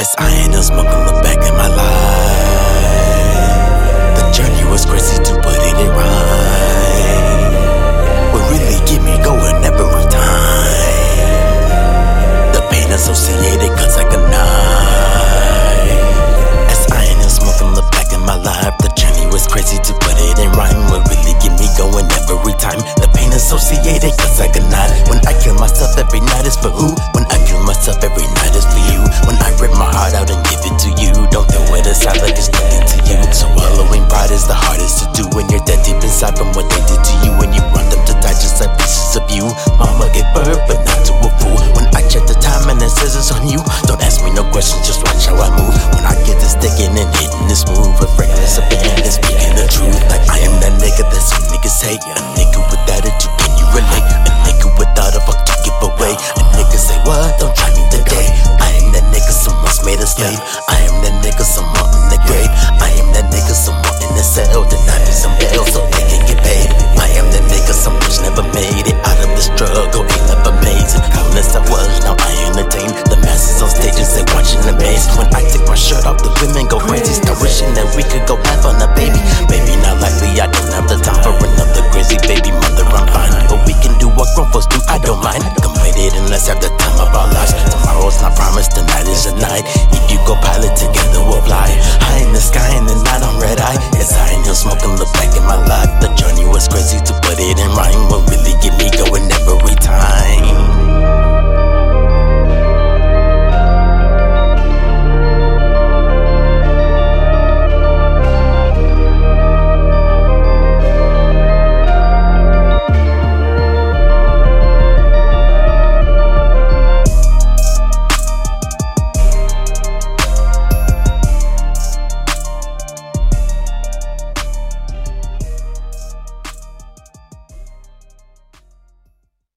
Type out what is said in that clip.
As I ain't no smoking, look back in my life. The journey was crazy to put it in rhyme. What really get me going every time. The pain associated, cause I can knife. As I ain't no smoking, look back in my life. The journey was crazy to put it in rhyme. What really get me going every time. The pain associated, cause I can not. When I kill myself every night is for who? When I kill myself every night heart out and give it to you. Don't throw it aside like it's nothing to you. Swallowing pride is the hardest to do when you're dead deep inside from what they did to you. When you want them to die just like pieces of you. Mama gave birth, but not to a fool. When I check the time and the scissors on you. Don't ask me no questions, just watch how I move. When I get this sticking and hitting this move, a of pain and speaking the truth. Like I am that nigga that some niggas hate. A nigga with attitude, can you relate? A nigga without a fuck to give away. A nigga say what? Don't try to sleep. Yeah. I am that nigga, some up in the grave. I am that nigga, some up in the cell. Deny me some bail so they can get paid. I am that nigga, some bitch never made it out of the struggle. Ain't never made it. Countless I was, now I entertain the masses on stages and watching the maze. When I take my shirt off, the women go crazy. Start wishing that we could go have on a baby. Baby, not likely. I don't have the time for another crazy baby mother. I'm fine, but we can do what grown folks do. I don't mind. Come with it and let's have the time of our lives. Tomorrow's not promised, tonight is a night.